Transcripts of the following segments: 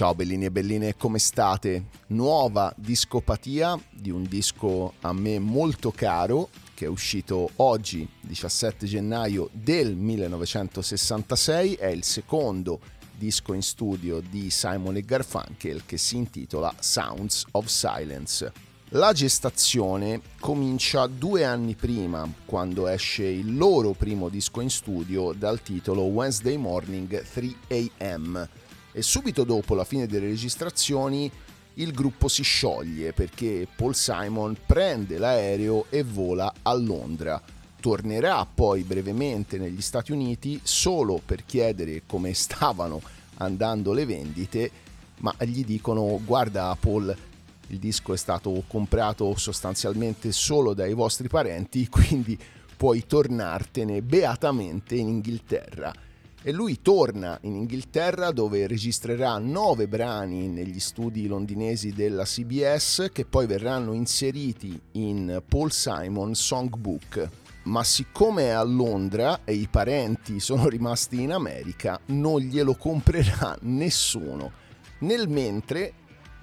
Ciao bellini e belline, come state? Nuova discopatia di un disco a me molto caro che è uscito oggi, 17 gennaio del 1966, è il secondo disco in studio di Simon e Garfunkel che si intitola Sounds of Silence. La gestazione comincia due anni prima, quando esce il loro primo disco in studio dal titolo Wednesday Morning 3 AM e subito dopo la fine delle registrazioni il gruppo si scioglie perché Paul Simon prende l'aereo e vola a Londra. Tornerà poi brevemente negli Stati Uniti solo per chiedere come stavano andando le vendite, ma gli dicono guarda Paul, il disco è stato comprato sostanzialmente solo dai vostri parenti, quindi puoi tornartene beatamente in Inghilterra e lui torna in Inghilterra dove registrerà nove brani negli studi londinesi della CBS che poi verranno inseriti in Paul Simon Songbook. Ma siccome è a Londra e i parenti sono rimasti in America, non glielo comprerà nessuno. Nel mentre,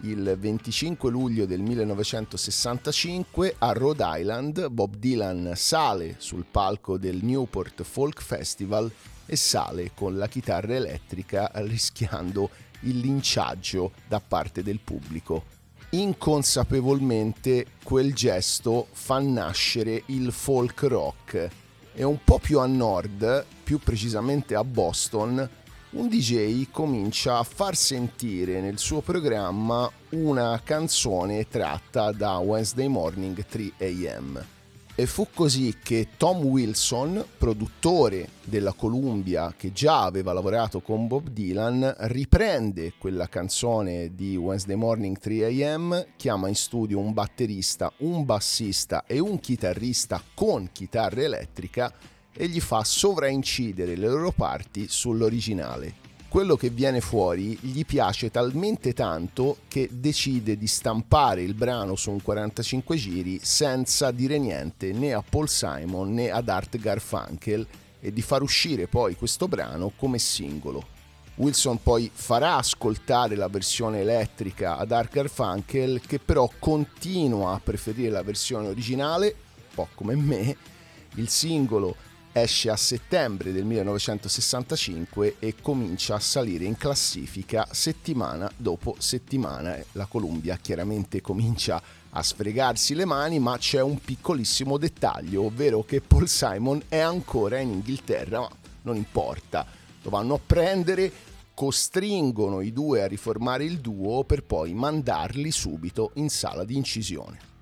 il 25 luglio del 1965 a Rhode Island Bob Dylan sale sul palco del Newport Folk Festival e sale con la chitarra elettrica rischiando il linciaggio da parte del pubblico. Inconsapevolmente quel gesto fa nascere il folk rock e un po' più a nord, più precisamente a Boston, un DJ comincia a far sentire nel suo programma una canzone tratta da Wednesday Morning 3 AM. E fu così che Tom Wilson, produttore della Columbia che già aveva lavorato con Bob Dylan, riprende quella canzone di Wednesday Morning 3 AM, chiama in studio un batterista, un bassista e un chitarrista con chitarra elettrica e gli fa sovraincidere le loro parti sull'originale quello che viene fuori gli piace talmente tanto che decide di stampare il brano su un 45 giri senza dire niente né a Paul Simon né ad Art Garfunkel e di far uscire poi questo brano come singolo. Wilson poi farà ascoltare la versione elettrica ad Art Garfunkel che però continua a preferire la versione originale, un po' come me. Il singolo esce a settembre del 1965 e comincia a salire in classifica settimana dopo settimana. La Columbia chiaramente comincia a sfregarsi le mani, ma c'è un piccolissimo dettaglio, ovvero che Paul Simon è ancora in Inghilterra, ma non importa, lo vanno a prendere, costringono i due a riformare il duo per poi mandarli subito in sala di incisione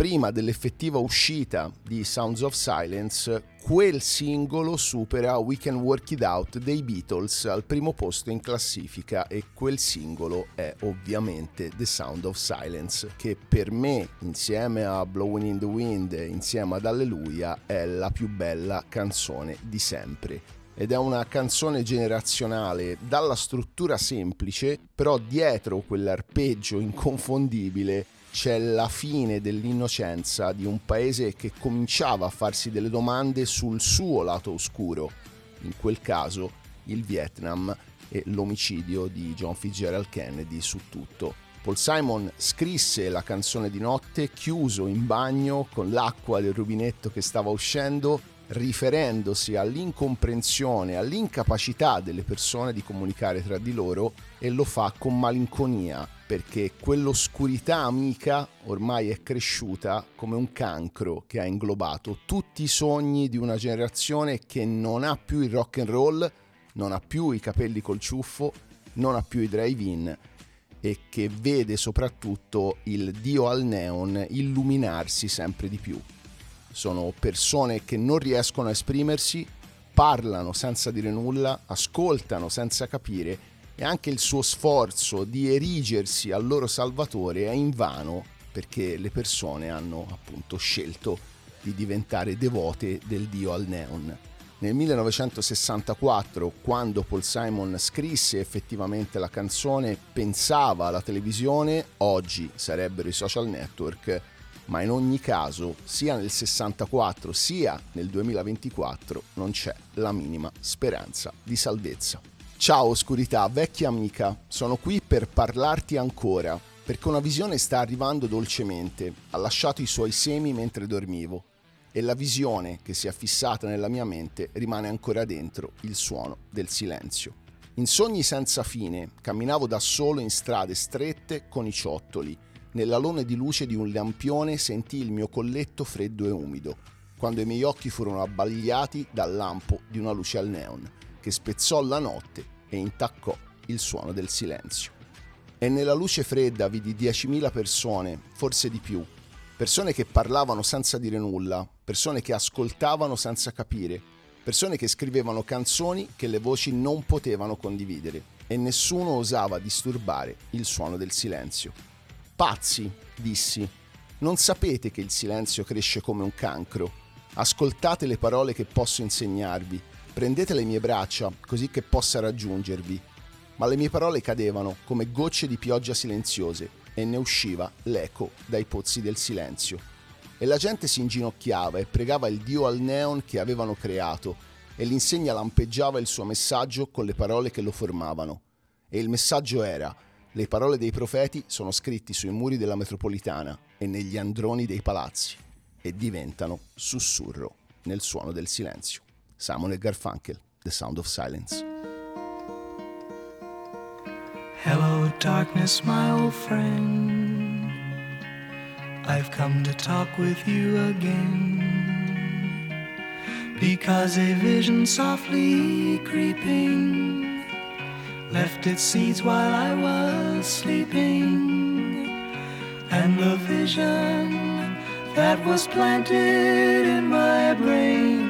prima dell'effettiva uscita di Sounds of Silence, quel singolo supera We Can Work It Out dei Beatles al primo posto in classifica e quel singolo è ovviamente The Sound of Silence che per me insieme a Blowing in the Wind e insieme ad Alleluia è la più bella canzone di sempre. Ed è una canzone generazionale dalla struttura semplice, però dietro quell'arpeggio inconfondibile c'è la fine dell'innocenza di un paese che cominciava a farsi delle domande sul suo lato oscuro, in quel caso il Vietnam e l'omicidio di John Fitzgerald Kennedy su tutto. Paul Simon scrisse la canzone di notte chiuso in bagno con l'acqua del rubinetto che stava uscendo, riferendosi all'incomprensione, all'incapacità delle persone di comunicare tra di loro e lo fa con malinconia perché quell'oscurità amica ormai è cresciuta come un cancro che ha inglobato tutti i sogni di una generazione che non ha più il rock and roll, non ha più i capelli col ciuffo, non ha più i drive-in e che vede soprattutto il dio al neon illuminarsi sempre di più. Sono persone che non riescono a esprimersi, parlano senza dire nulla, ascoltano senza capire e anche il suo sforzo di erigersi al loro salvatore è invano perché le persone hanno appunto scelto di diventare devote del dio al neon. Nel 1964, quando Paul Simon scrisse effettivamente la canzone, pensava alla televisione, oggi sarebbero i social network, ma in ogni caso, sia nel 64 sia nel 2024, non c'è la minima speranza di salvezza. Ciao oscurità, vecchia amica, sono qui per parlarti ancora, perché una visione sta arrivando dolcemente, ha lasciato i suoi semi mentre dormivo e la visione che si è fissata nella mia mente rimane ancora dentro il suono del silenzio. In sogni senza fine camminavo da solo in strade strette con i ciottoli. Nell'alone di luce di un lampione sentii il mio colletto freddo e umido, quando i miei occhi furono abbagliati dal lampo di una luce al neon, che spezzò la notte e intaccò il suono del silenzio. E nella luce fredda vidi 10.000 persone, forse di più, persone che parlavano senza dire nulla, persone che ascoltavano senza capire, persone che scrivevano canzoni che le voci non potevano condividere e nessuno osava disturbare il suono del silenzio. Pazzi, dissi, non sapete che il silenzio cresce come un cancro. Ascoltate le parole che posso insegnarvi, prendete le mie braccia così che possa raggiungervi. Ma le mie parole cadevano come gocce di pioggia silenziose e ne usciva l'eco dai pozzi del silenzio. E la gente si inginocchiava e pregava il dio al neon che avevano creato e l'insegna lampeggiava il suo messaggio con le parole che lo formavano. E il messaggio era le parole dei profeti sono scritti sui muri della metropolitana e negli androni dei palazzi e diventano sussurro nel suono del silenzio. Simon Garfunkel, The Sound of Silence. Hello, darkness, my old friend. I've come to talk with you again. Because a vision softly creeping left its seeds while I was sleeping. And the vision that was planted in my brain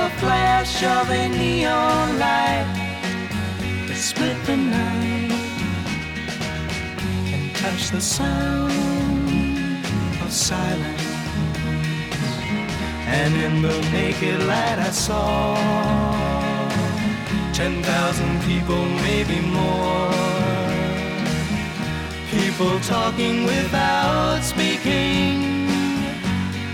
the flash of a neon light that split the night And touch the sound of silence. And in the naked light I saw ten thousand people, maybe more. People talking without speaking.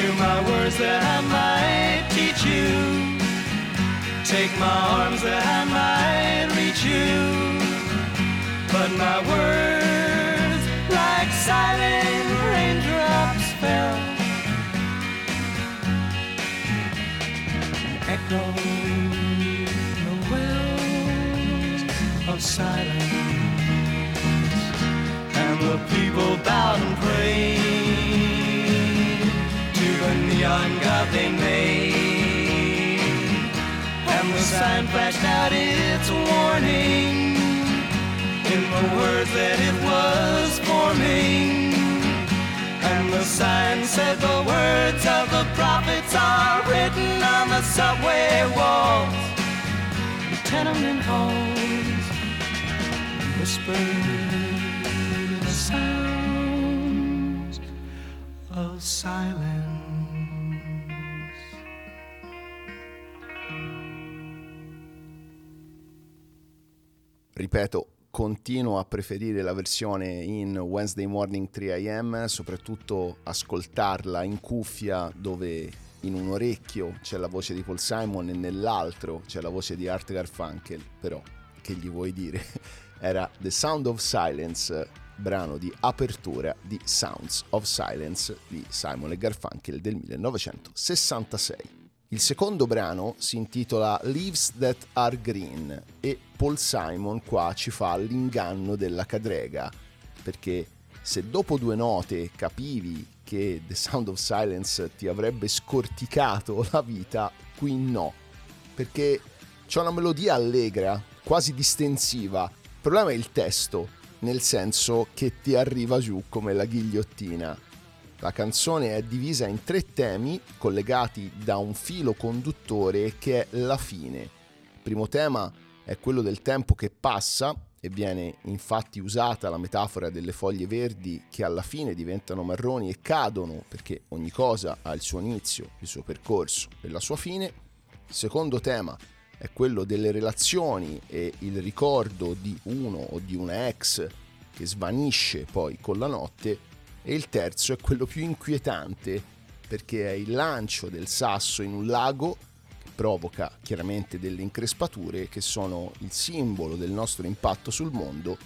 Hear my words that I might teach you. Take my arms that I might reach you. But my words, like silent raindrops, fell echoed the wells of silence. And the people bowed neon god. And the sign flashed out its warning in the words that it was forming. And the sign said the words of the prophets are written on the subway walls, the tenement halls, whispered the sounds of silence. Ripeto, continuo a preferire la versione in Wednesday Morning 3am, soprattutto ascoltarla in cuffia dove in un orecchio c'è la voce di Paul Simon e nell'altro c'è la voce di Art Garfunkel, però che gli vuoi dire? Era The Sound of Silence, brano di apertura di Sounds of Silence di Simon e Garfunkel del 1966. Il secondo brano si intitola Leaves That Are Green e Paul Simon qua ci fa l'inganno della cadrega, perché se dopo due note capivi che The Sound of Silence ti avrebbe scorticato la vita, qui no, perché c'è una melodia allegra, quasi distensiva. Il problema è il testo, nel senso che ti arriva giù come la ghigliottina la canzone è divisa in tre temi collegati da un filo conduttore che è la fine. Il primo tema è quello del tempo che passa e viene infatti usata la metafora delle foglie verdi che alla fine diventano marroni e cadono perché ogni cosa ha il suo inizio, il suo percorso e la sua fine. Il secondo tema è quello delle relazioni e il ricordo di uno o di una ex che svanisce poi con la notte e il terzo è quello più inquietante perché è il lancio del sasso in un lago che provoca chiaramente delle increspature che sono il simbolo del nostro impatto sul mondo,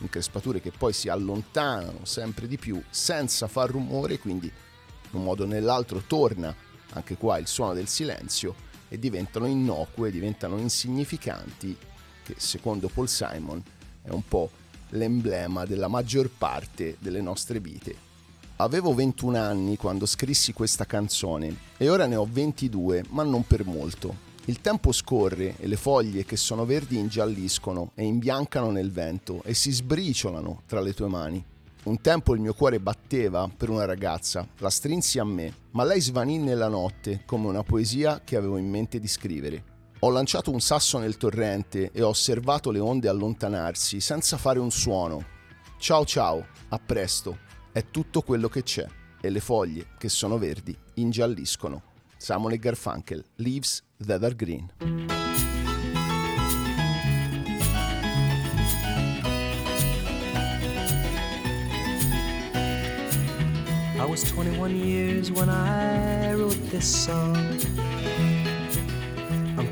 increspature che poi si allontanano sempre di più senza far rumore, quindi in un modo o nell'altro torna anche qua il suono del silenzio e diventano innocue, diventano insignificanti, che secondo Paul Simon è un po' l'emblema della maggior parte delle nostre vite. Avevo 21 anni quando scrissi questa canzone e ora ne ho 22, ma non per molto. Il tempo scorre e le foglie che sono verdi ingialliscono e imbiancano nel vento e si sbriciolano tra le tue mani. Un tempo il mio cuore batteva per una ragazza, la strinsi a me, ma lei svanì nella notte come una poesia che avevo in mente di scrivere. Ho lanciato un sasso nel torrente e ho osservato le onde allontanarsi senza fare un suono. Ciao ciao, a presto. È tutto quello che c'è e le foglie, che sono verdi, ingialliscono. E Garfunkel, Leaves That Are Green. I was 21 years when I wrote this song.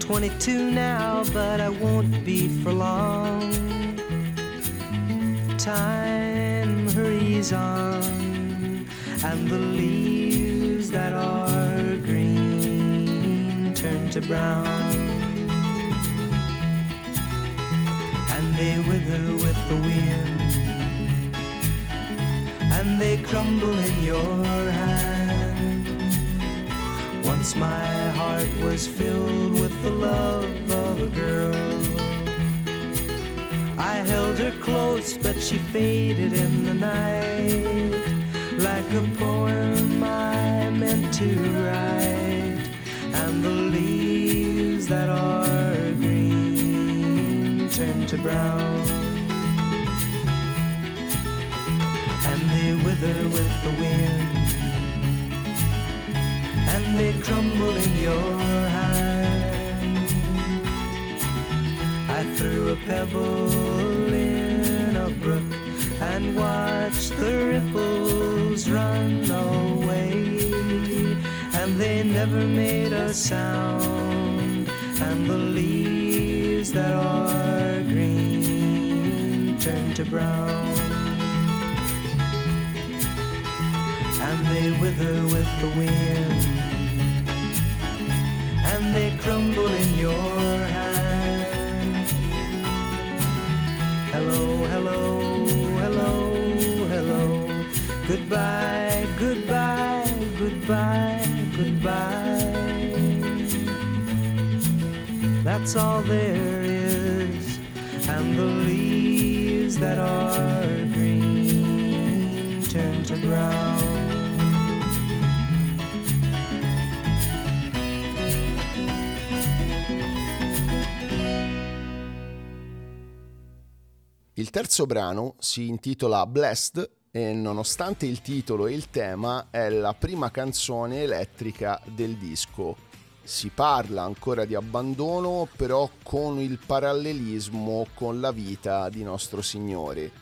22 now, but I won't be for long. Time hurries on, and the leaves that are green turn to brown. And they wither with the wind, and they crumble in your hand. Once my heart was filled with the love of a girl. I held her close, but she faded in the night. Like a poem I meant to write. And the leaves that are green turn to brown. And they wither with the wind and they crumble in your hand. I threw a pebble in a brook and watched the ripples run away, and they never made a sound, and the leaves that are green turn to brown. and they wither with the wind they crumble in your hand. Hello, hello, hello, hello. Goodbye, goodbye, goodbye, goodbye. That's all there is, and the leaves that are green turn to brown. Il terzo brano si intitola Blessed e nonostante il titolo e il tema è la prima canzone elettrica del disco. Si parla ancora di abbandono, però con il parallelismo con la vita di nostro Signore.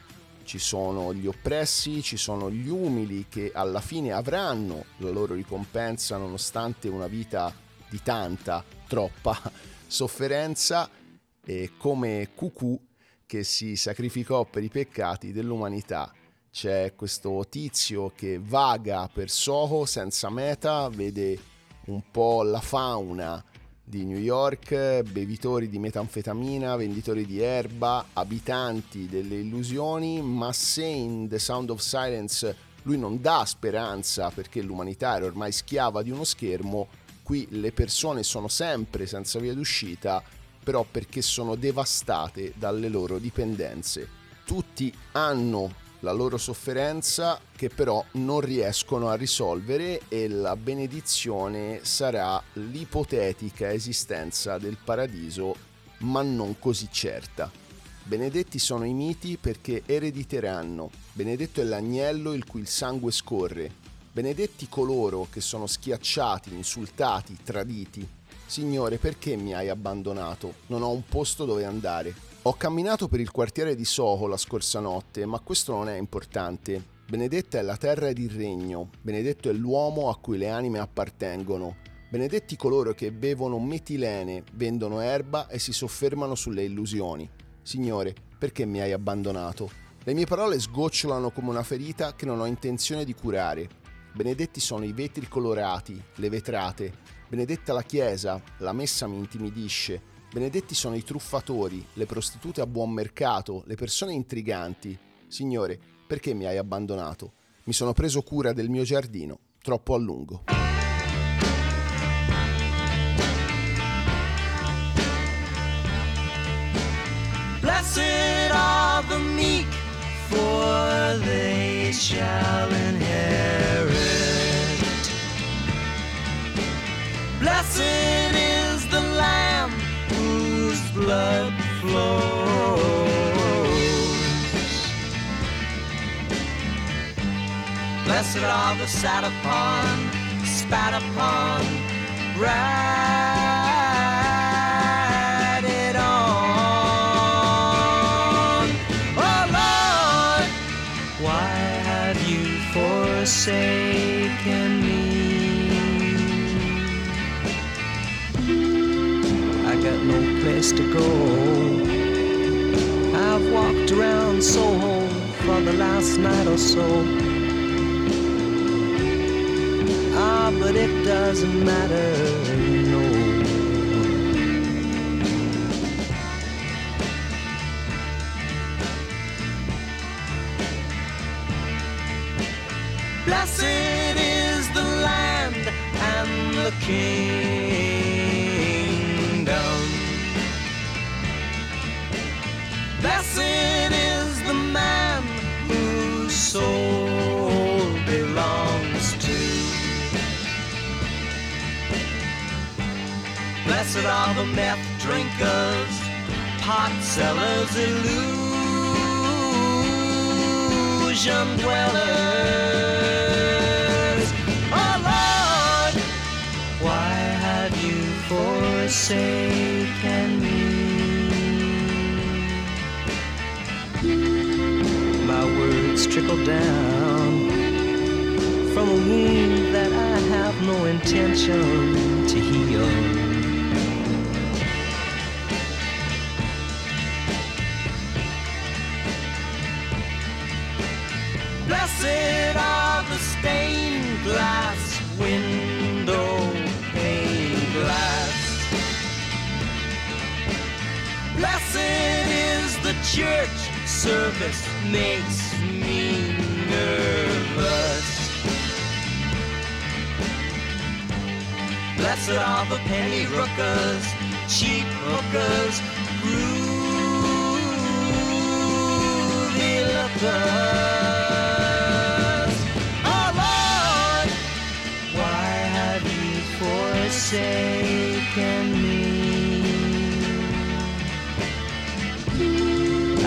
Ci sono gli oppressi, ci sono gli umili che alla fine avranno la loro ricompensa nonostante una vita di tanta, troppa sofferenza, e come Cucù che si sacrificò per i peccati dell'umanità. C'è questo tizio che vaga per Soho senza meta, vede un po' la fauna di New York, bevitori di metanfetamina, venditori di erba, abitanti delle illusioni, ma se in The Sound of Silence lui non dà speranza perché l'umanità era ormai schiava di uno schermo, qui le persone sono sempre senza via d'uscita però perché sono devastate dalle loro dipendenze. Tutti hanno la loro sofferenza che però non riescono a risolvere e la benedizione sarà l'ipotetica esistenza del paradiso, ma non così certa. Benedetti sono i miti perché erediteranno. Benedetto è l'agnello il cui il sangue scorre. Benedetti coloro che sono schiacciati, insultati, traditi. Signore, perché mi hai abbandonato? Non ho un posto dove andare. Ho camminato per il quartiere di Soho la scorsa notte, ma questo non è importante. Benedetta è la terra ed il regno, benedetto è l'uomo a cui le anime appartengono. Benedetti coloro che bevono metilene, vendono erba e si soffermano sulle illusioni. Signore, perché mi hai abbandonato? Le mie parole sgocciolano come una ferita che non ho intenzione di curare. Benedetti sono i vetri colorati, le vetrate, Benedetta la Chiesa, la messa mi intimidisce. Benedetti sono i truffatori, le prostitute a buon mercato, le persone intriganti. Signore, perché mi hai abbandonato? Mi sono preso cura del mio giardino, troppo a lungo. Blessed are the meek, for they shall inherit. Blessed is the Lamb whose blood flows. Blessed are the sat upon, spat upon, ride to go. I've walked around Soho for the last night or so. Ah, but it doesn't matter, no. Intention to heal. Penny rookers, cheap hookers, groovy lookers. Oh Lord, why have you forsaken me? I,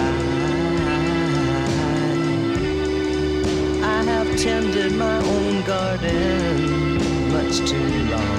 I have tended my own garden much too long.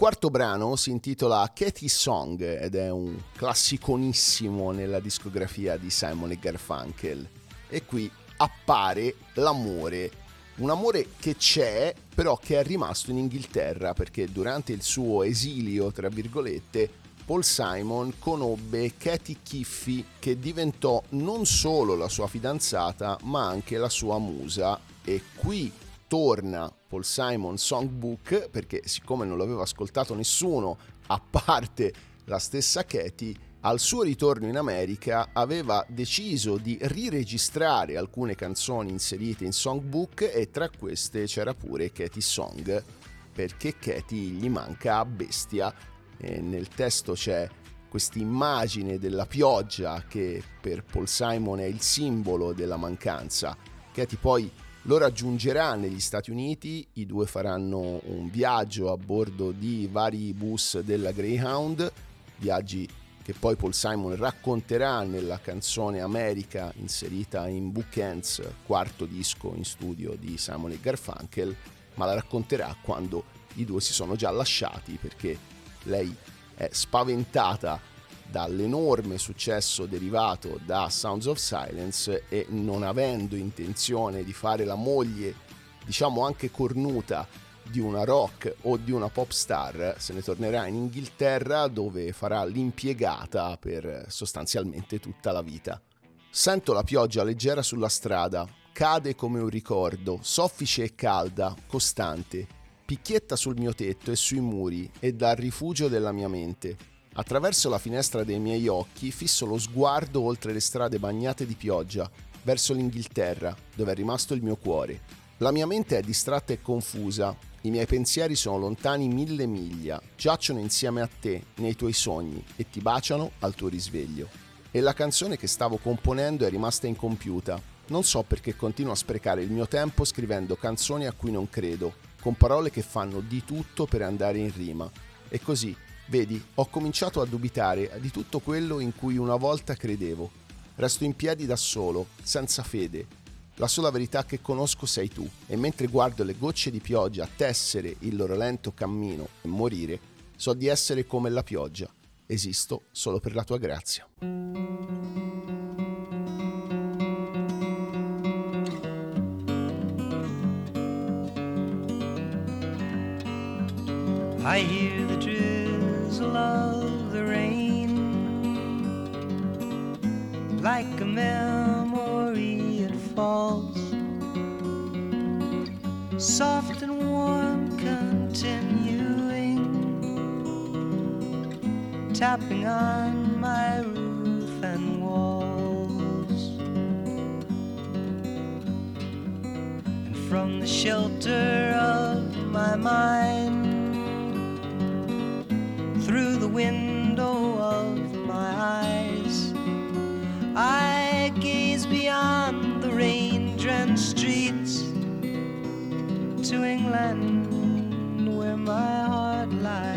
Quarto brano si intitola Katie Song ed è un classiconissimo nella discografia di Simon e Garfunkel. E qui appare l'amore, un amore che c'è però che è rimasto in Inghilterra perché durante il suo esilio, tra virgolette, Paul Simon conobbe Katie Kiffy che diventò non solo la sua fidanzata ma anche la sua musa e qui torna Paul Simon Songbook perché siccome non l'aveva ascoltato nessuno a parte la stessa Katie al suo ritorno in America aveva deciso di riregistrare alcune canzoni inserite in Songbook e tra queste c'era pure Katie Song perché Katie gli manca a bestia e nel testo c'è questa immagine della pioggia che per Paul Simon è il simbolo della mancanza. Katie poi lo raggiungerà negli Stati Uniti, i due faranno un viaggio a bordo di vari bus della Greyhound, viaggi che poi Paul Simon racconterà nella canzone America inserita in Bookends, quarto disco in studio di Simon e Garfunkel, ma la racconterà quando i due si sono già lasciati perché lei è spaventata dall'enorme successo derivato da Sounds of Silence e non avendo intenzione di fare la moglie, diciamo anche cornuta, di una rock o di una pop star, se ne tornerà in Inghilterra dove farà l'impiegata per sostanzialmente tutta la vita. Sento la pioggia leggera sulla strada, cade come un ricordo, soffice e calda, costante, picchietta sul mio tetto e sui muri e dà rifugio della mia mente. Attraverso la finestra dei miei occhi fisso lo sguardo oltre le strade bagnate di pioggia, verso l'Inghilterra, dove è rimasto il mio cuore. La mia mente è distratta e confusa, i miei pensieri sono lontani mille miglia, giacciono insieme a te, nei tuoi sogni, e ti baciano al tuo risveglio. E la canzone che stavo componendo è rimasta incompiuta. Non so perché continuo a sprecare il mio tempo scrivendo canzoni a cui non credo, con parole che fanno di tutto per andare in rima. E così, vedi, ho cominciato a dubitare di tutto quello in cui una volta credevo. Resto in piedi da solo, senza fede, la sola verità che conosco sei tu e mentre guardo le gocce di pioggia tessere il loro lento cammino e morire, so di essere come la pioggia. Esisto solo per la tua grazia. I hear the drizzle of the rain. Like a memory it falls, soft and warm, continuing, tapping on my roof and walls. And from the shelter of my mind, through the window of my eyes, I gaze beyond the rain drenched streets to England where my heart lies.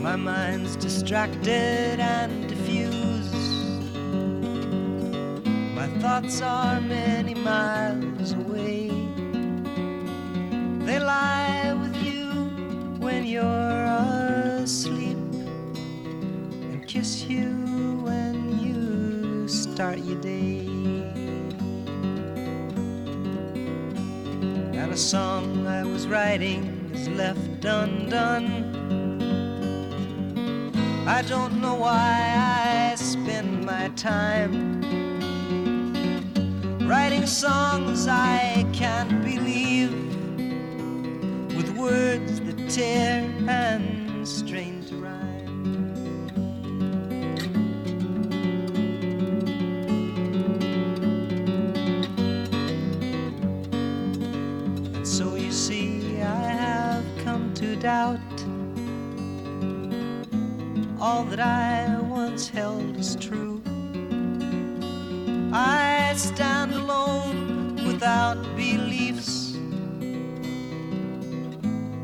My mind's distracted and thoughts are many miles away. They lie with you when you're asleep and kiss you when you start your day. And a song I was writing is left undone. I don't know why I spend my time writing songs I can't believe with words that tear and strain to rhyme. And so you see, I have come to doubt all that I once held as true. I stand without beliefs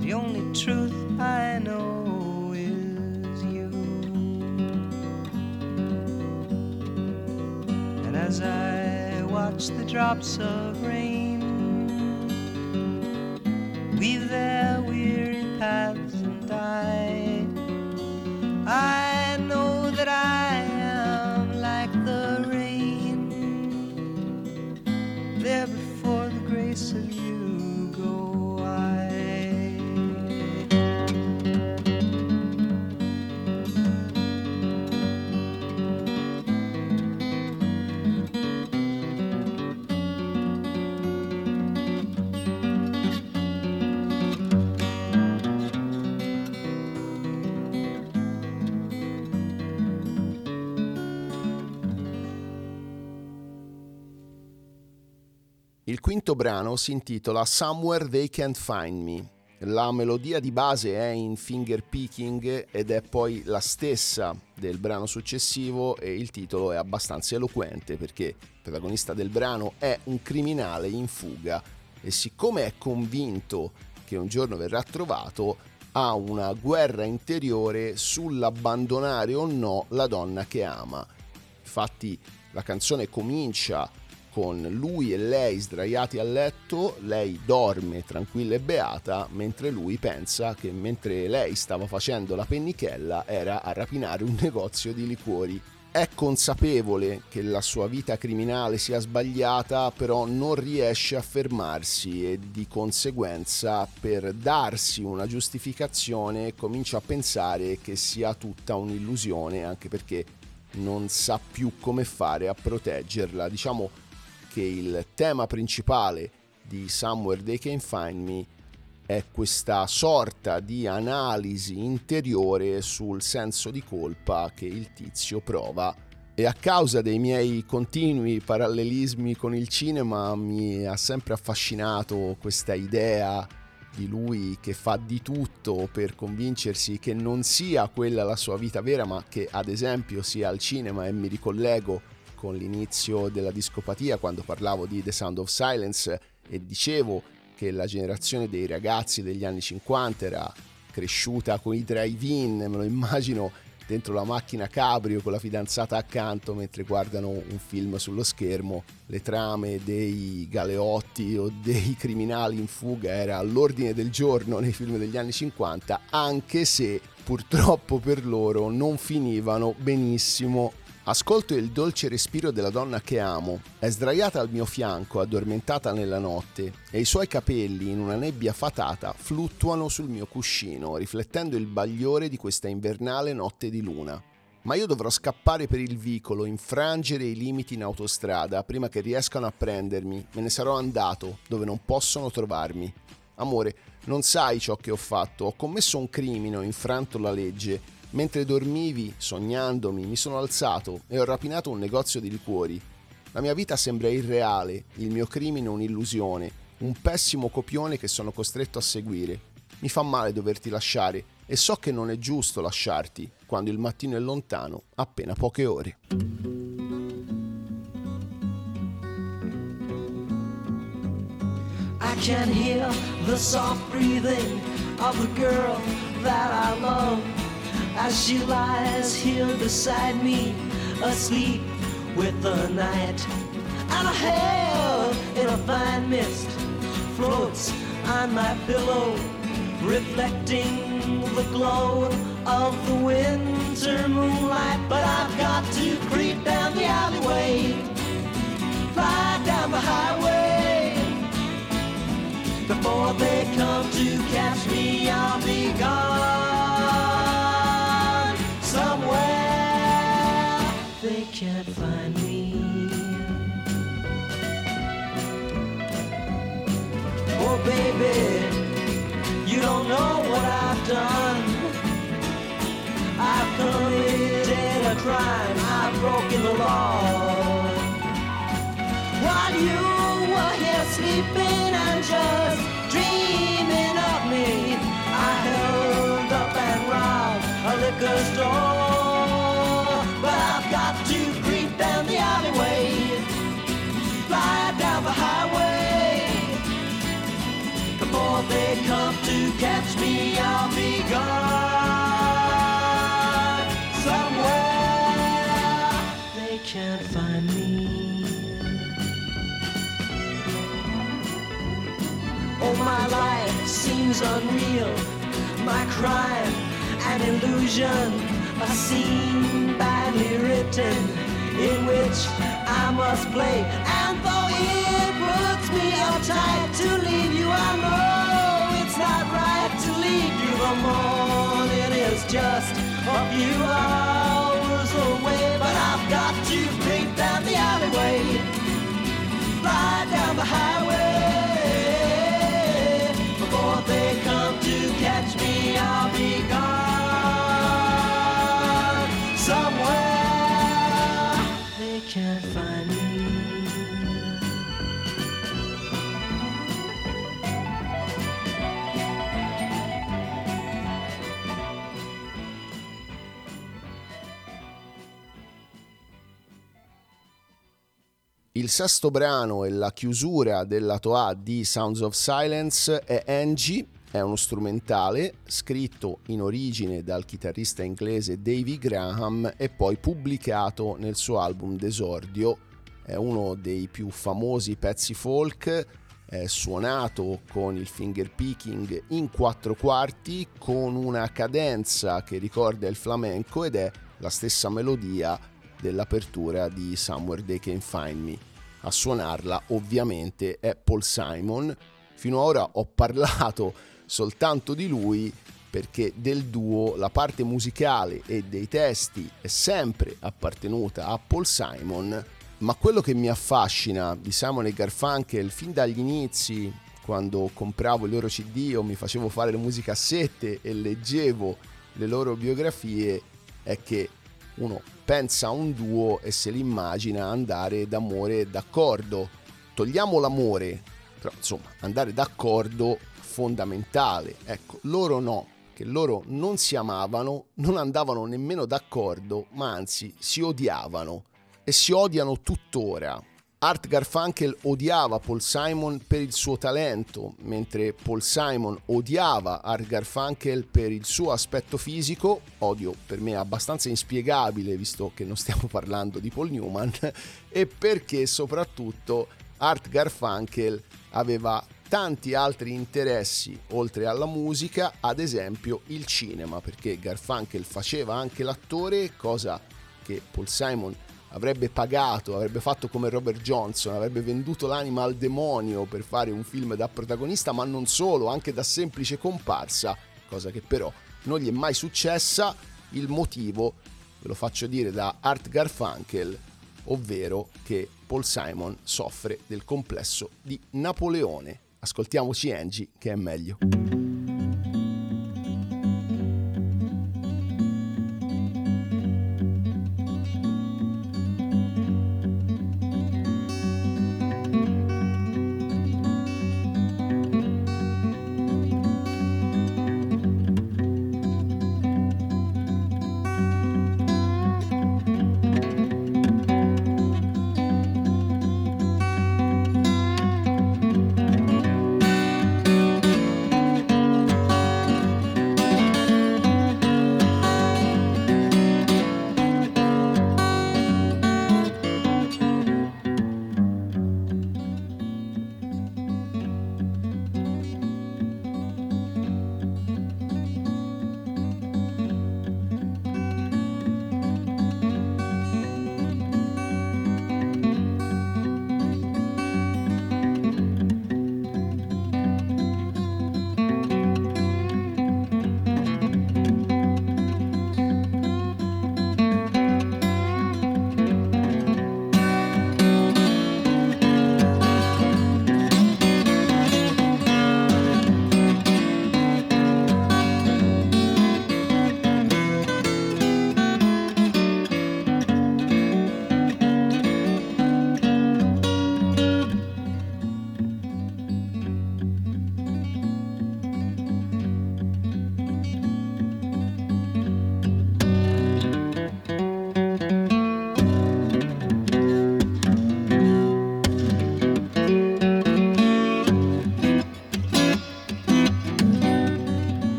the only truth I know is you. And as I watch the drops of rain weave their quinto brano si intitola Somewhere They Can't Find Me. La melodia di base è in finger picking ed è poi la stessa del brano successivo e il titolo è abbastanza eloquente perché il protagonista del brano è un criminale in fuga e siccome è convinto che un giorno verrà trovato ha una guerra interiore sull'abbandonare o no la donna che ama. Infatti la canzone comincia con lui e lei sdraiati a letto, lei dorme tranquilla e beata, mentre lui pensa che mentre lei stava facendo la pennichella era a rapinare un negozio di liquori. È consapevole che la sua vita criminale sia sbagliata, però non riesce a fermarsi e di conseguenza per darsi una giustificazione comincia a pensare che sia tutta un'illusione, anche perché non sa più come fare a proteggerla. Diciamo che il tema principale di Somewhere They Can Find Me è questa sorta di analisi interiore sul senso di colpa che il tizio prova. E a causa dei miei continui parallelismi con il cinema mi ha sempre affascinato questa idea di lui che fa di tutto per convincersi che non sia quella la sua vita vera ma che ad esempio sia al cinema e mi ricollego con l'inizio della discopatia quando parlavo di The Sound of Silence e dicevo che la generazione dei ragazzi degli anni 50 era cresciuta con i drive-in, me lo immagino dentro la macchina cabrio con la fidanzata accanto mentre guardano un film sullo schermo, le trame dei galeotti o dei criminali in fuga era all'ordine del giorno nei film degli anni 50, anche se purtroppo per loro non finivano benissimo Ascolto il dolce respiro della donna che amo. È sdraiata al mio fianco, addormentata nella notte, e i suoi capelli, in una nebbia fatata, fluttuano sul mio cuscino, riflettendo il bagliore di questa invernale notte di luna. Ma io dovrò scappare per il vicolo, infrangere i limiti in autostrada prima che riescano a prendermi. Me ne sarò andato, dove non possono trovarmi. Amore, non sai ciò che ho fatto. Ho commesso un crimine, ho infranto la legge Mentre dormivi, sognandomi, mi sono alzato e ho rapinato un negozio di liquori. La mia vita sembra irreale, il mio crimine un'illusione, un pessimo copione che sono costretto a seguire. Mi fa male doverti lasciare e so che non è giusto lasciarti quando il mattino è lontano, appena poche ore. I can hear the soft breathing of the girl that I love. As she lies here beside me, asleep with the night. And a hair in a fine mist floats on my pillow, reflecting the glow of the winter moonlight. But I've got to creep down the alleyway, fly down the highway. Before they come to catch me, can't find me. Oh, baby, you don't know what I've done. I've committed a crime, I've broken the law. While you were here sleeping and just dreaming of me, I held up and robbed a liquor store. But I've got to before they come to catch me, I'll be gone. Somewhere they can't find me. Oh, my life seems unreal. My crime, an illusion, a scene badly written in which I must play and me uptight to leave you, I know it's not right to leave you. The morning is just a few hours away, but I've got to paint down the alleyway, fly down the highway. Before they come to catch me, I'll be gone somewhere. They can't find Il sesto brano e la chiusura del lato A di Sounds of Silence è Angie, è uno strumentale scritto in origine dal chitarrista inglese Davy Graham e poi pubblicato nel suo album d'esordio. È uno dei più famosi pezzi folk, è suonato con il finger picking in quattro quarti con una cadenza che ricorda il flamenco ed è la stessa melodia dell'apertura di Somewhere They Can Find Me. A suonarla ovviamente è Paul Simon. Fino ad ora ho parlato soltanto di lui perché del duo la parte musicale e dei testi è sempre appartenuta a Paul Simon, ma quello che mi affascina di Simon e Garfunkel fin dagli inizi, quando compravo i loro CD o mi facevo fare le musicassette e leggevo le loro biografie, è che uno pensa a un duo e se li immagina andare d'amore d'accordo. Togliamo l'amore, però insomma andare d'accordo fondamentale. Ecco, loro no, che loro non si amavano, non andavano nemmeno d'accordo, ma anzi si odiavano e si odiano tuttora. Art Garfunkel odiava Paul Simon per il suo talento, mentre Paul Simon odiava Art Garfunkel per il suo aspetto fisico, odio per me abbastanza inspiegabile visto che non stiamo parlando di Paul Newman, e perché soprattutto Art Garfunkel aveva tanti altri interessi oltre alla musica, ad esempio il cinema, perché Garfunkel faceva anche l'attore, cosa che Paul Simon avrebbe pagato, avrebbe fatto come Robert Johnson, avrebbe venduto l'anima al demonio per fare un film da protagonista, ma non solo, anche da semplice comparsa, cosa che però non gli è mai successa. Il motivo ve lo faccio dire da Art Garfunkel, ovvero che Paul Simon soffre del complesso di Napoleone. Ascoltiamoci Angie, che è meglio.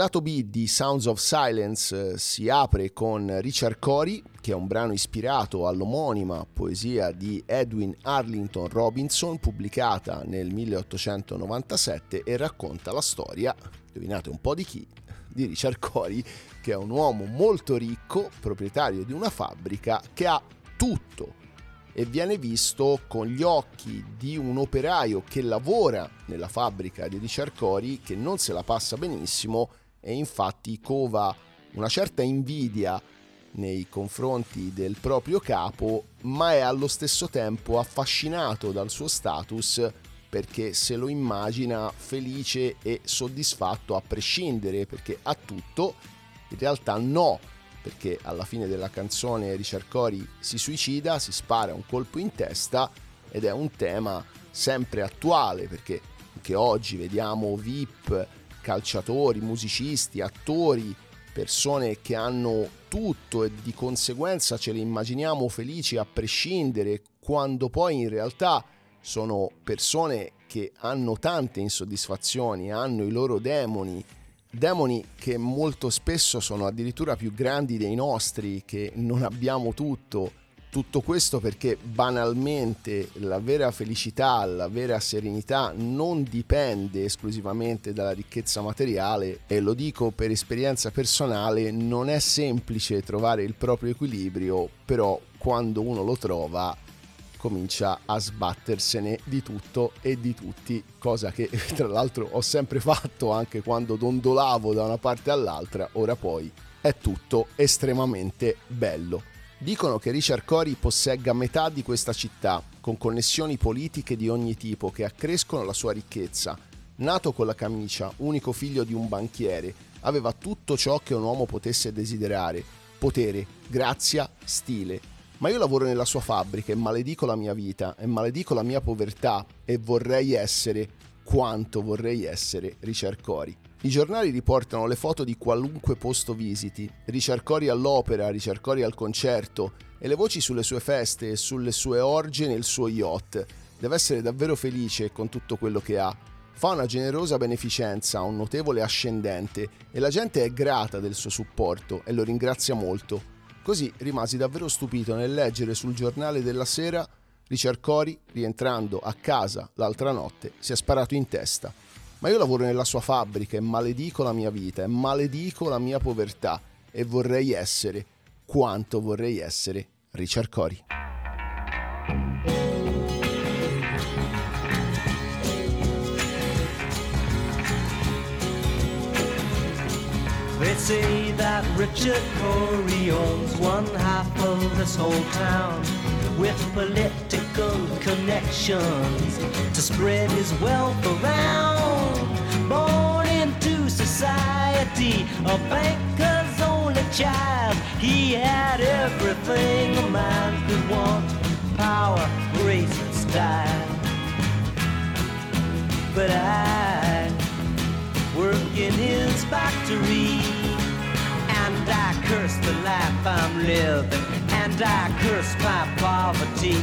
Lato B di Sounds of Silence eh, si apre con Richard Cory, che è un brano ispirato all'omonima poesia di Edwin Arlington Robinson, pubblicata nel 1897 e racconta la storia, indovinate un po' di chi, di Richard Cory, che è un uomo molto ricco, proprietario di una fabbrica che ha tutto e viene visto con gli occhi di un operaio che lavora nella fabbrica di Richard Cory che non se la passa benissimo e infatti cova una certa invidia nei confronti del proprio capo, ma è allo stesso tempo affascinato dal suo status perché se lo immagina felice e soddisfatto a prescindere perché ha tutto, in realtà no, perché alla fine della canzone Richard Cory si suicida, si spara un colpo in testa ed è un tema sempre attuale perché anche oggi vediamo VIP, calciatori, musicisti, attori, persone che hanno tutto e di conseguenza ce le immaginiamo felici a prescindere quando poi in realtà sono persone che hanno tante insoddisfazioni, hanno i loro demoni demoni che molto spesso sono addirittura più grandi dei nostri, che non abbiamo tutto. Tutto questo perché banalmente la vera felicità, la vera serenità non dipende esclusivamente dalla ricchezza materiale e lo dico per esperienza personale, non è semplice trovare il proprio equilibrio, però quando uno lo trova comincia a sbattersene di tutto e di tutti, cosa che tra l'altro ho sempre fatto anche quando dondolavo da una parte all'altra, ora poi è tutto estremamente bello. Dicono che Richard Cory possegga metà di questa città, con connessioni politiche di ogni tipo che accrescono la sua ricchezza. Nato con la camicia, unico figlio di un banchiere, aveva tutto ciò che un uomo potesse desiderare, potere, grazia, stile, ma io lavoro nella sua fabbrica e maledico la mia vita e maledico la mia povertà e vorrei essere quanto vorrei essere Richard Cory. I giornali riportano le foto di qualunque posto visiti, Richard Cory all'opera, Richard Cory al concerto e le voci sulle sue feste e sulle sue orge nel suo yacht. Deve essere davvero felice con tutto quello che ha. Fa una generosa beneficenza, un notevole ascendente e la gente è grata del suo supporto e lo ringrazia molto. Così rimasi davvero stupito nel leggere sul giornale della sera Richard Cory, rientrando a casa l'altra notte, si è sparato in testa. Ma io lavoro nella sua fabbrica e maledico la mia vita e maledico la mia povertà e vorrei essere, quanto vorrei essere, Richard Cory. They say that Richard Corey owns one half of this whole town with political connections to spread his wealth around. Born into society, a banker's only child, he had everything a man could want power, grace, and style. But I work in his factory. And I curse the life I'm living, and I curse my poverty.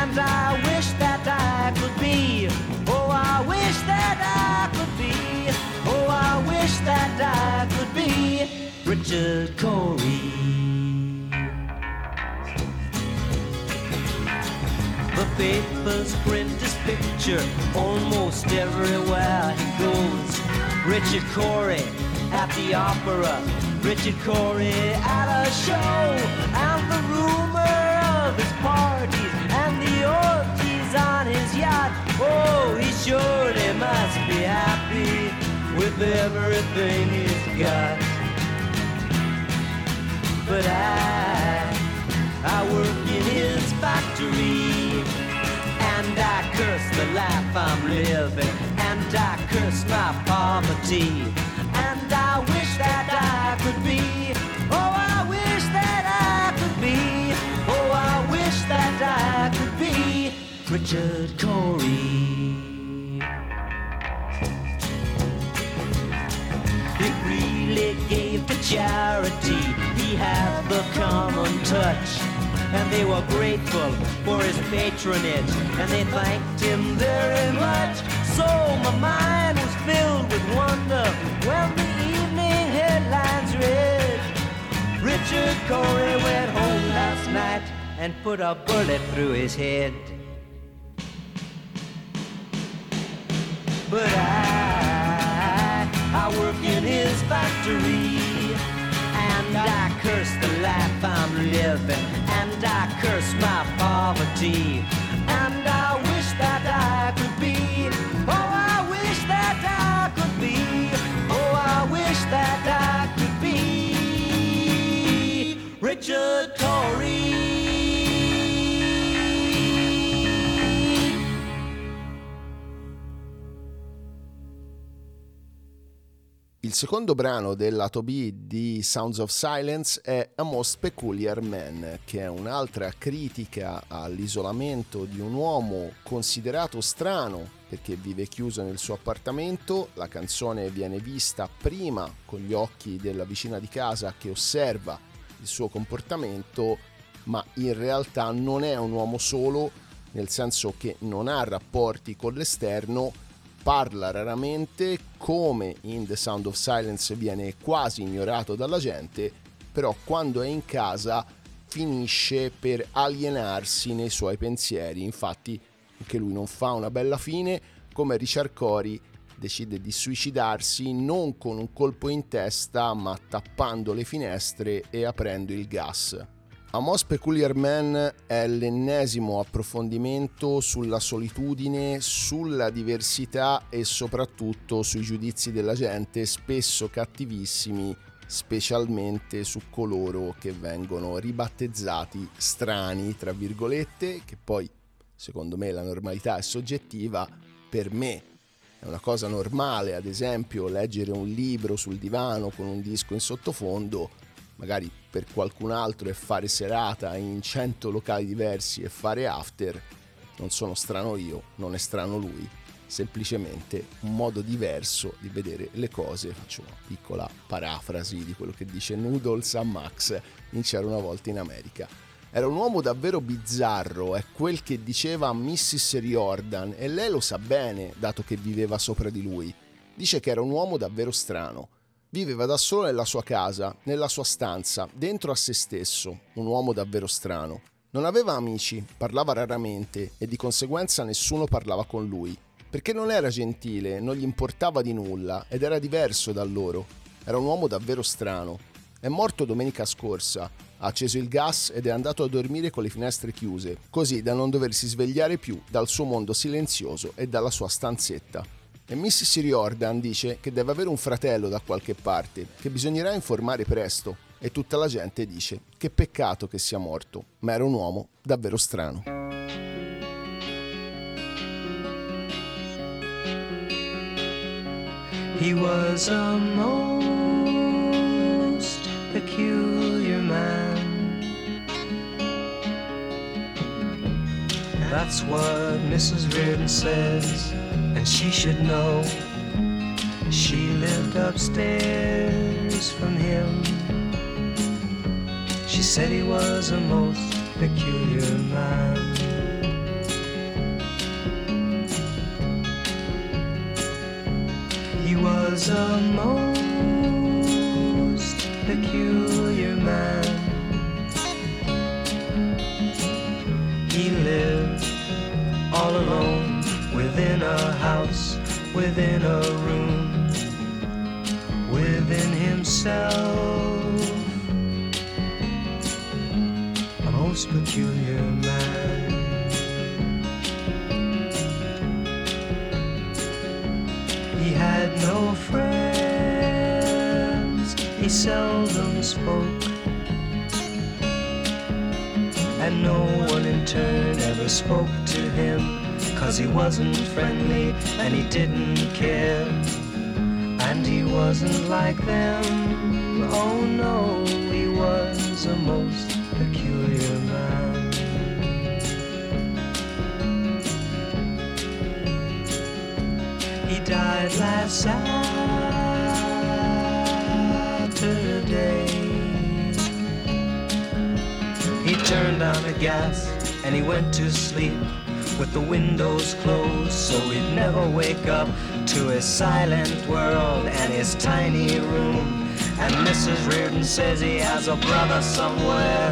And I wish that I could be, oh, I wish that I could be, oh, I wish that I could be Richard Corey. The papers print his picture almost everywhere he goes. Richard Corey at the opera, Richard Corey at a show, and the rumor of his parties and the orgies on his yacht. Oh, he surely must be happy with everything he's got. But I, I work in his factory. And I curse the life I'm living. And I curse my poverty. And I wish that I could be. Oh, I wish that I could be. Oh, I wish that I could be Richard Corey. He really gave to charity. He had the common touch. And they were grateful for his patronage. And they thanked him very much. So my mind was filled with wonder when the evening headlines read. Richard Corey went home last night and put a bullet through his head. But I, I work in his factory. And I curse the life I'm living. And I curse my poverty. And I wish that I could be. Oh, I wish that I could be. Oh, I wish that I could be. Richard Torrey. Il secondo brano del lato B di Sounds of Silence è A Most Peculiar Man, che è un'altra critica all'isolamento di un uomo considerato strano perché vive chiuso nel suo appartamento. La canzone viene vista prima con gli occhi della vicina di casa che osserva il suo comportamento, ma in realtà non è un uomo solo, nel senso che non ha rapporti con l'esterno parla raramente, come in The Sound of Silence viene quasi ignorato dalla gente, però quando è in casa finisce per alienarsi nei suoi pensieri. Infatti anche lui non fa una bella fine, come Richard Cory decide di suicidarsi non con un colpo in testa, ma tappando le finestre e aprendo il gas. Amos Peculiar Man è l'ennesimo approfondimento sulla solitudine, sulla diversità e soprattutto sui giudizi della gente, spesso cattivissimi, specialmente su coloro che vengono ribattezzati strani, tra virgolette, che poi secondo me la normalità è soggettiva, per me è una cosa normale, ad esempio, leggere un libro sul divano con un disco in sottofondo magari per qualcun altro è fare serata in 100 locali diversi e fare after, non sono strano io, non è strano lui, semplicemente un modo diverso di vedere le cose. Faccio una piccola parafrasi di quello che dice Noodles a Max in C'era una volta in America. Era un uomo davvero bizzarro, è quel che diceva Mrs. Riordan e lei lo sa bene, dato che viveva sopra di lui. Dice che era un uomo davvero strano Viveva da solo nella sua casa, nella sua stanza, dentro a se stesso, un uomo davvero strano. Non aveva amici, parlava raramente e di conseguenza nessuno parlava con lui, perché non era gentile, non gli importava di nulla ed era diverso da loro. Era un uomo davvero strano. È morto domenica scorsa, ha acceso il gas ed è andato a dormire con le finestre chiuse, così da non doversi svegliare più dal suo mondo silenzioso e dalla sua stanzetta. E Mrs. Riordan dice che deve avere un fratello da qualche parte, che bisognerà informare presto. E tutta la gente dice che peccato che sia morto, ma era un uomo davvero strano. He was a most peculiar man. That's what Mrs. Reardon says. And she should know she lived upstairs from him. She said he was a most peculiar man. He was a most peculiar man. He lived all alone within a house, within a room, within himself. A most peculiar man. He had no friends, he seldom spoke. And no one in turn ever spoke to him Cause he wasn't friendly and he didn't care. And he wasn't like them. Oh no, he was a most peculiar man. He died last Saturday. He turned on the gas and he went to sleep with the windows closed so he'd never wake up to his silent world and his tiny room And Mrs. Reardon says he has a brother somewhere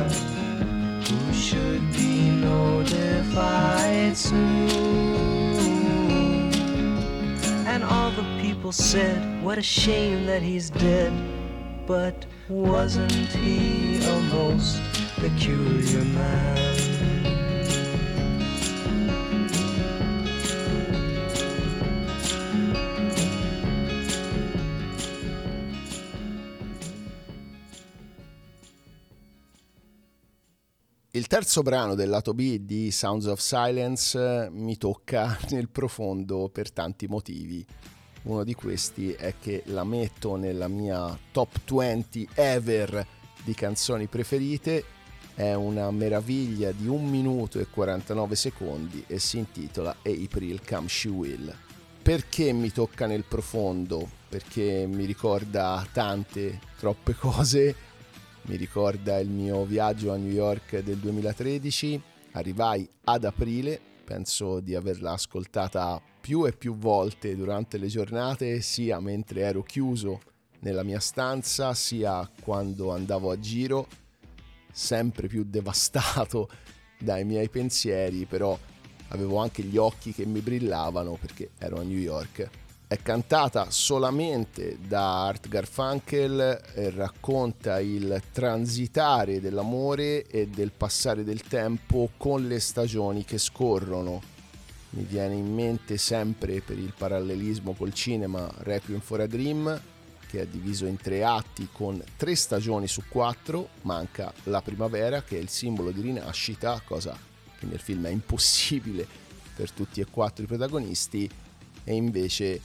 who should be notified soon. And all the people said, What a shame that he's dead. But wasn't he a most peculiar man? Il terzo brano del lato B di Sounds of Silence eh, mi tocca nel profondo per tanti motivi. Uno di questi è che la metto nella mia top 20 ever di canzoni preferite. È una meraviglia di 1 minuto e 49 secondi e si intitola April Come She Will. Perché mi tocca nel profondo? Perché mi ricorda tante, troppe cose mi ricorda il mio viaggio a New York del 2013, arrivai ad aprile, penso di averla ascoltata più e più volte durante le giornate, sia mentre ero chiuso nella mia stanza, sia quando andavo a giro, sempre più devastato dai miei pensieri, però avevo anche gli occhi che mi brillavano perché ero a New York è cantata solamente da Art Garfunkel e racconta il transitare dell'amore e del passare del tempo con le stagioni che scorrono. Mi viene in mente sempre per il parallelismo col cinema Requiem for a Dream, che è diviso in tre atti con tre stagioni su quattro, manca la primavera che è il simbolo di rinascita, cosa che nel film è impossibile per tutti e quattro i protagonisti, e invece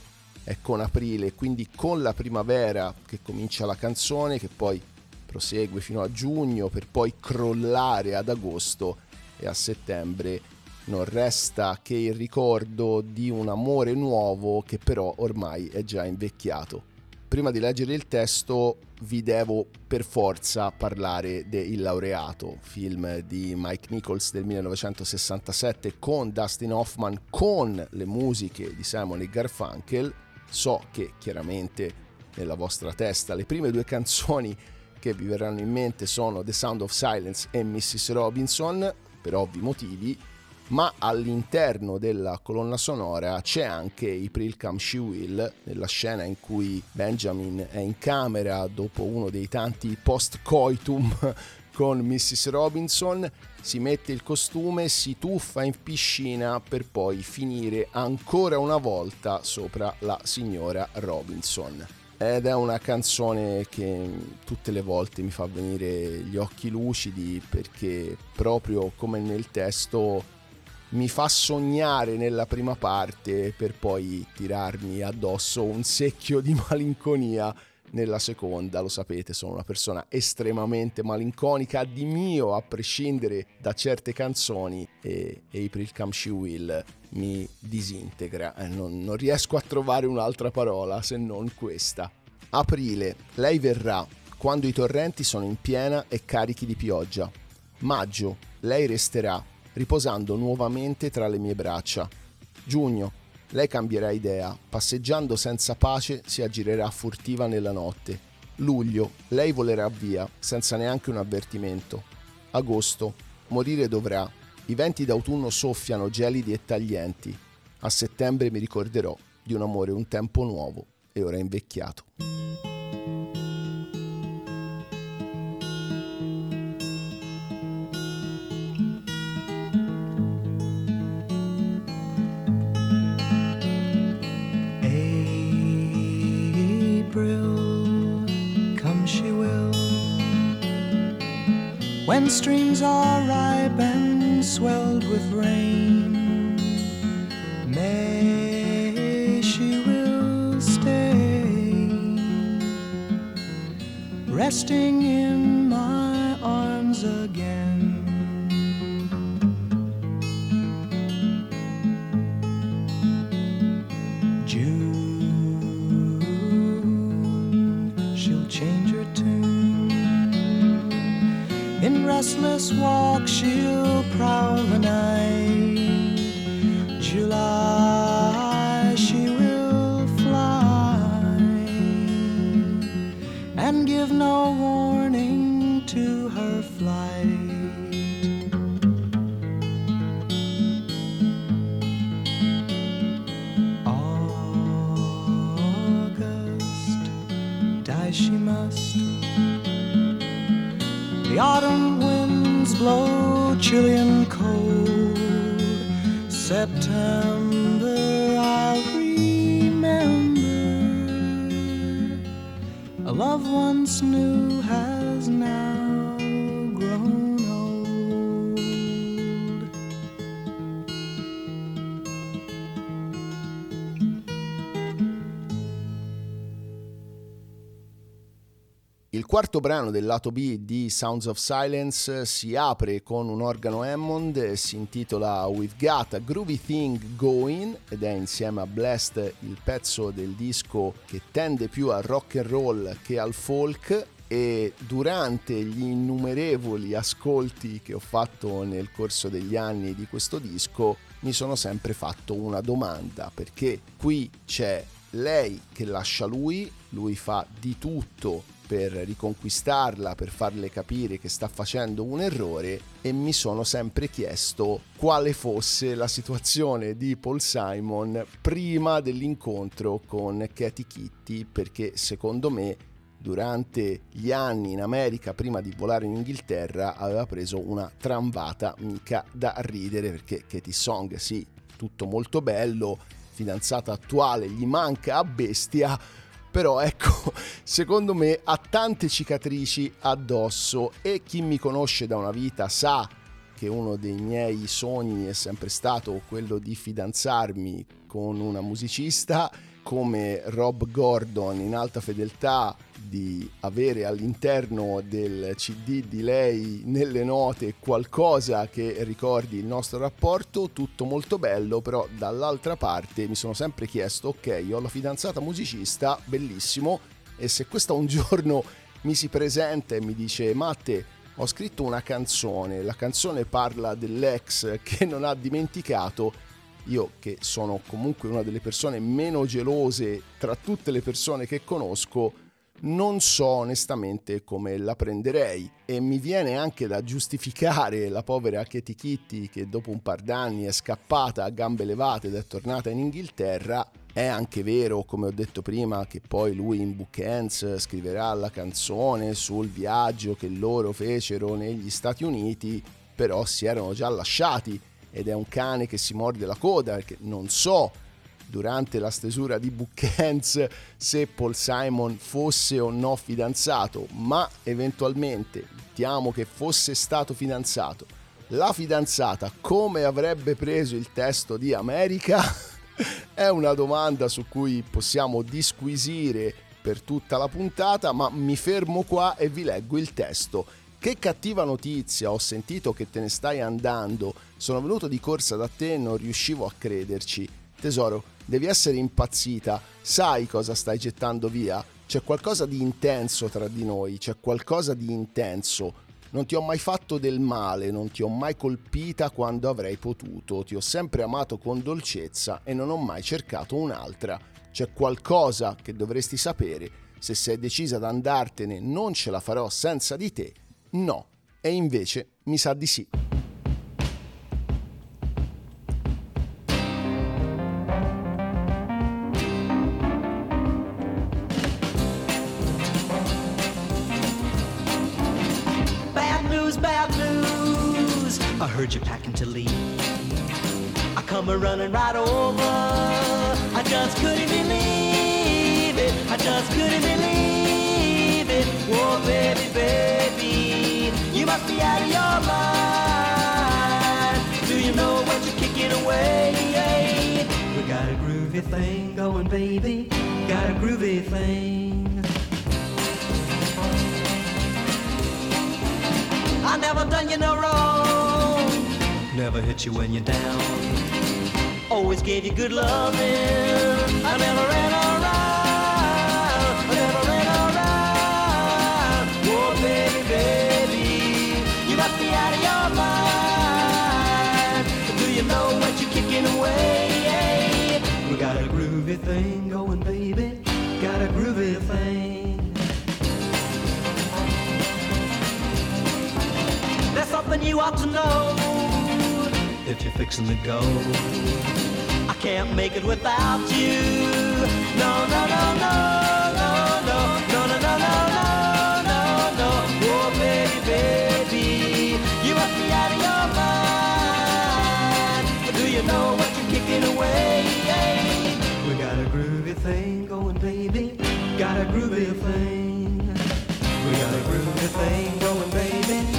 è con aprile, quindi con la primavera che comincia la canzone che poi prosegue fino a giugno per poi crollare ad agosto e a settembre non resta che il ricordo di un amore nuovo che però ormai è già invecchiato. Prima di leggere il testo vi devo per forza parlare de Il laureato, film di Mike Nichols del 1967 con Dustin Hoffman con le musiche di Simon e Garfunkel So che chiaramente nella vostra testa le prime due canzoni che vi verranno in mente sono The Sound of Silence e Mrs. Robinson, per ovvi motivi, ma all'interno della colonna sonora c'è anche April Come She Will, nella scena in cui Benjamin è in camera dopo uno dei tanti post-coitum con Mrs. Robinson, si mette il costume, si tuffa in piscina per poi finire ancora una volta sopra la signora Robinson. Ed è una canzone che tutte le volte mi fa venire gli occhi lucidi perché proprio come nel testo mi fa sognare nella prima parte per poi tirarmi addosso un secchio di malinconia nella seconda, lo sapete, sono una persona estremamente malinconica di mio, a prescindere da certe canzoni, e April Come She Will mi disintegra. Eh, non, non riesco a trovare un'altra parola se non questa. Aprile, lei verrà quando i torrenti sono in piena e carichi di pioggia. Maggio, lei resterà, riposando nuovamente tra le mie braccia. Giugno, lei cambierà idea, passeggiando senza pace si aggirerà furtiva nella notte. Luglio, lei volerà via, senza neanche un avvertimento. Agosto, morire dovrà. I venti d'autunno soffiano gelidi e taglienti. A settembre mi ricorderò di un amore un tempo nuovo e ora invecchiato. When streams are ripe and swelled with rain. May she will stay, resting in my arms again. restless walk she'll night July she will fly and give no warning to her flight. August, die she must. The autumn winds blow chilly and cold. September, I'll remember. A love once knew has now quarto brano del lato B di Sounds of Silence si apre con un organo Hammond, si intitola We've Got a Groovy Thing Going ed è insieme a Blast il pezzo del disco che tende più al rock and roll che al folk e durante gli innumerevoli ascolti che ho fatto nel corso degli anni di questo disco mi sono sempre fatto una domanda perché qui c'è lei che lascia lui, lui fa di tutto per riconquistarla, per farle capire che sta facendo un errore e mi sono sempre chiesto quale fosse la situazione di Paul Simon prima dell'incontro con Katy Kitty perché secondo me durante gli anni in America prima di volare in Inghilterra aveva preso una trambata mica da ridere perché Katy Song sì, tutto molto bello, fidanzata attuale gli manca a bestia però ecco, secondo me ha tante cicatrici addosso e chi mi conosce da una vita sa che uno dei miei sogni è sempre stato quello di fidanzarmi con una musicista come Rob Gordon in alta fedeltà di avere all'interno del CD di lei nelle note qualcosa che ricordi il nostro rapporto, tutto molto bello, però dall'altra parte mi sono sempre chiesto, ok, ho la fidanzata musicista, bellissimo, e se questa un giorno mi si presenta e mi dice, Matte, ho scritto una canzone, la canzone parla dell'ex che non ha dimenticato, io che sono comunque una delle persone meno gelose tra tutte le persone che conosco, non so onestamente come la prenderei e mi viene anche da giustificare la povera Katie Kitty che dopo un par d'anni è scappata a gambe levate ed è tornata in Inghilterra. È anche vero, come ho detto prima, che poi lui in Bookends scriverà la canzone sul viaggio che loro fecero negli Stati Uniti, però si erano già lasciati ed è un cane che si morde la coda perché non so durante la stesura di Bookends se Paul Simon fosse o no fidanzato, ma eventualmente mettiamo che fosse stato fidanzato. La fidanzata come avrebbe preso il testo di America? È una domanda su cui possiamo disquisire per tutta la puntata, ma mi fermo qua e vi leggo il testo. Che cattiva notizia, ho sentito che te ne stai andando, sono venuto di corsa da te e non riuscivo a crederci. Tesoro, devi essere impazzita, sai cosa stai gettando via? C'è qualcosa di intenso tra di noi, c'è qualcosa di intenso. Non ti ho mai fatto del male, non ti ho mai colpita quando avrei potuto, ti ho sempre amato con dolcezza e non ho mai cercato un'altra. C'è qualcosa che dovresti sapere, se sei decisa ad andartene non ce la farò senza di te. No, e invece mi sa di sì. Heard you packing to leave. I come a running right over. I just couldn't believe it. I just couldn't believe it. Oh, baby, baby, you must be out of your mind. Do you know what you're kicking away? We got a groovy thing going, baby. Got a groovy thing. I never done you no wrong. Never hit you when you're down. Always gave you good loving. I never ran around. I never ran around. Oh, baby, baby, you must be out of your mind. Do you know what you're kicking away? We got a groovy thing going, baby. Got a groovy thing. Something you ought to know if you're fixing to go. I can't make it without you. No, no, no, no, no, no, no, no, no, no, no, no, no. Oh, baby, baby, you must be out of your mind. Do you know what you're kicking away. We got a groovy thing going, baby. Got a groovy thing. We got a groovy thing going, baby.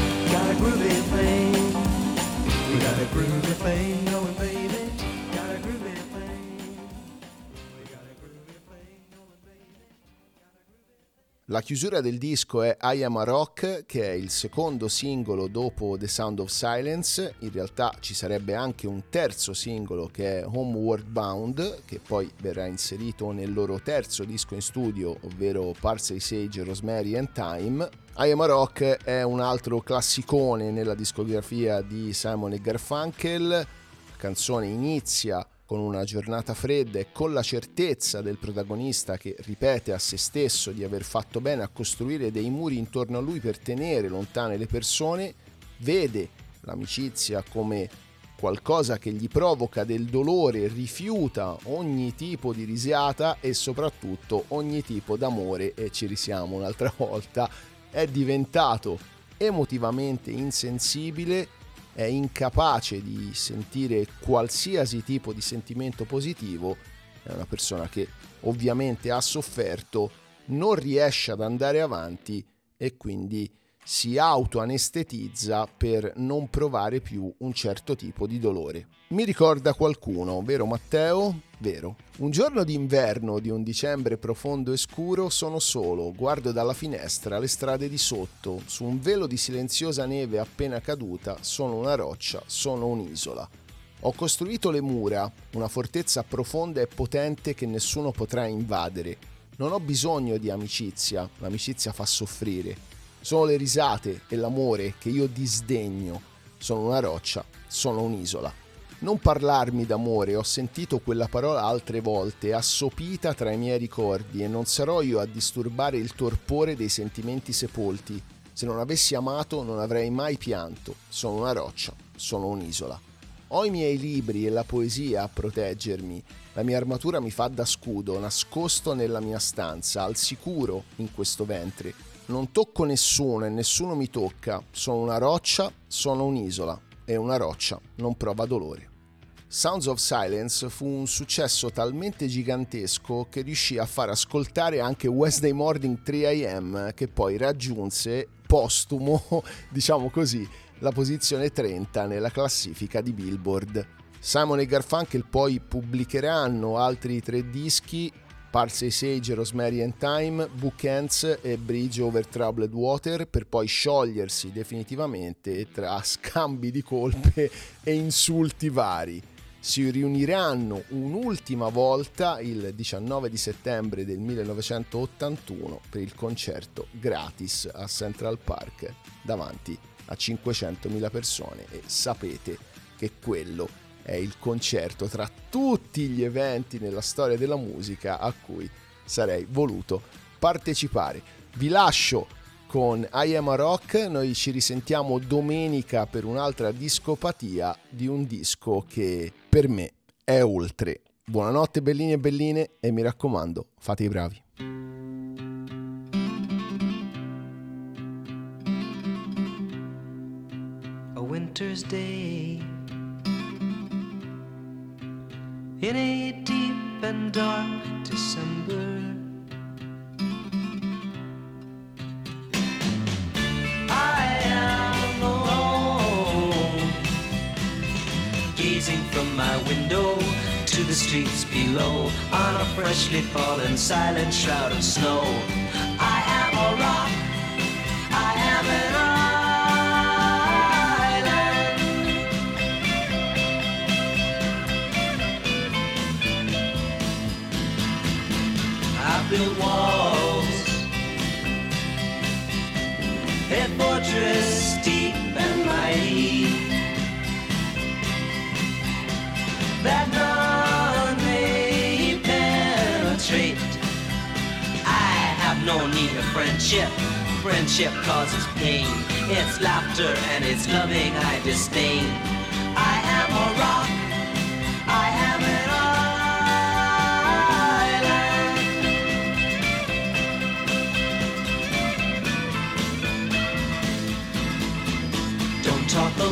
La chiusura del disco è I Am a Rock, che è il secondo singolo dopo The Sound of Silence. In realtà ci sarebbe anche un terzo singolo che è Homeward Bound, che poi verrà inserito nel loro terzo disco in studio, ovvero Parsley Sage, Rosemary and Time. I Am a Rock è un altro classicone nella discografia di Simon e Garfunkel. La canzone inizia con una giornata fredda e con la certezza del protagonista che ripete a se stesso di aver fatto bene a costruire dei muri intorno a lui per tenere lontane le persone, vede l'amicizia come qualcosa che gli provoca del dolore, rifiuta ogni tipo di risata e soprattutto ogni tipo d'amore e ci risiamo un'altra volta, è diventato emotivamente insensibile è incapace di sentire qualsiasi tipo di sentimento positivo, è una persona che ovviamente ha sofferto, non riesce ad andare avanti e quindi si autoanestetizza per non provare più un certo tipo di dolore. Mi ricorda qualcuno, vero Matteo? Vero. Un giorno d'inverno di un dicembre profondo e scuro sono solo, guardo dalla finestra le strade di sotto, su un velo di silenziosa neve appena caduta, sono una roccia, sono un'isola. Ho costruito le mura, una fortezza profonda e potente che nessuno potrà invadere. Non ho bisogno di amicizia, l'amicizia fa soffrire. Sono le risate e l'amore che io disdegno. Sono una roccia, sono un'isola. Non parlarmi d'amore, ho sentito quella parola altre volte, assopita tra i miei ricordi, e non sarò io a disturbare il torpore dei sentimenti sepolti. Se non avessi amato non avrei mai pianto. Sono una roccia, sono un'isola. Ho i miei libri e la poesia a proteggermi. La mia armatura mi fa da scudo, nascosto nella mia stanza, al sicuro in questo ventre. Non tocco nessuno e nessuno mi tocca. Sono una roccia, sono un'isola e una roccia non prova dolore. Sounds of Silence fu un successo talmente gigantesco che riuscì a far ascoltare anche Wednesday Morning 3am che poi raggiunse postumo, diciamo così, la posizione 30 nella classifica di Billboard. Simon e Garfunkel poi pubblicheranno altri tre dischi Parsley Sage, Rosemary and Time, Bookends e Bridge Over Troubled Water per poi sciogliersi definitivamente tra scambi di colpe e insulti vari. Si riuniranno un'ultima volta il 19 di settembre del 1981 per il concerto gratis a Central Park davanti a 500.000 persone e sapete che quello è il concerto tra tutti gli eventi nella storia della musica a cui sarei voluto partecipare. Vi lascio con I Am a Rock, noi ci risentiamo domenica per un'altra discopatia di un disco che per me è oltre. Buonanotte bellini e belline e mi raccomando, fate i bravi. A winter's day in a deep and dark December. I am alone, gazing from my window to the streets below on a freshly fallen silent shroud of snow. I am a rock, I am an built walls, a fortress deep and mighty that none may penetrate. I have no need of friendship. Friendship causes pain. It's laughter and it's loving I disdain. I am a rock.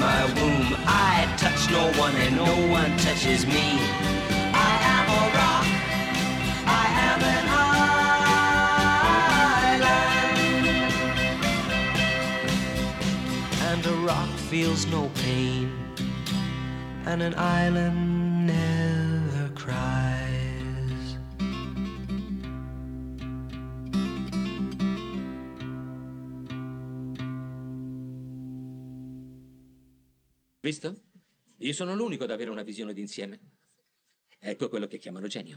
my womb. I touch no one and no one touches me. I am a rock. I am an island. And a rock feels no pain, and an island never cries. Visto? Io sono l'unico ad avere una visione d'insieme. Ecco quello che chiamano genio.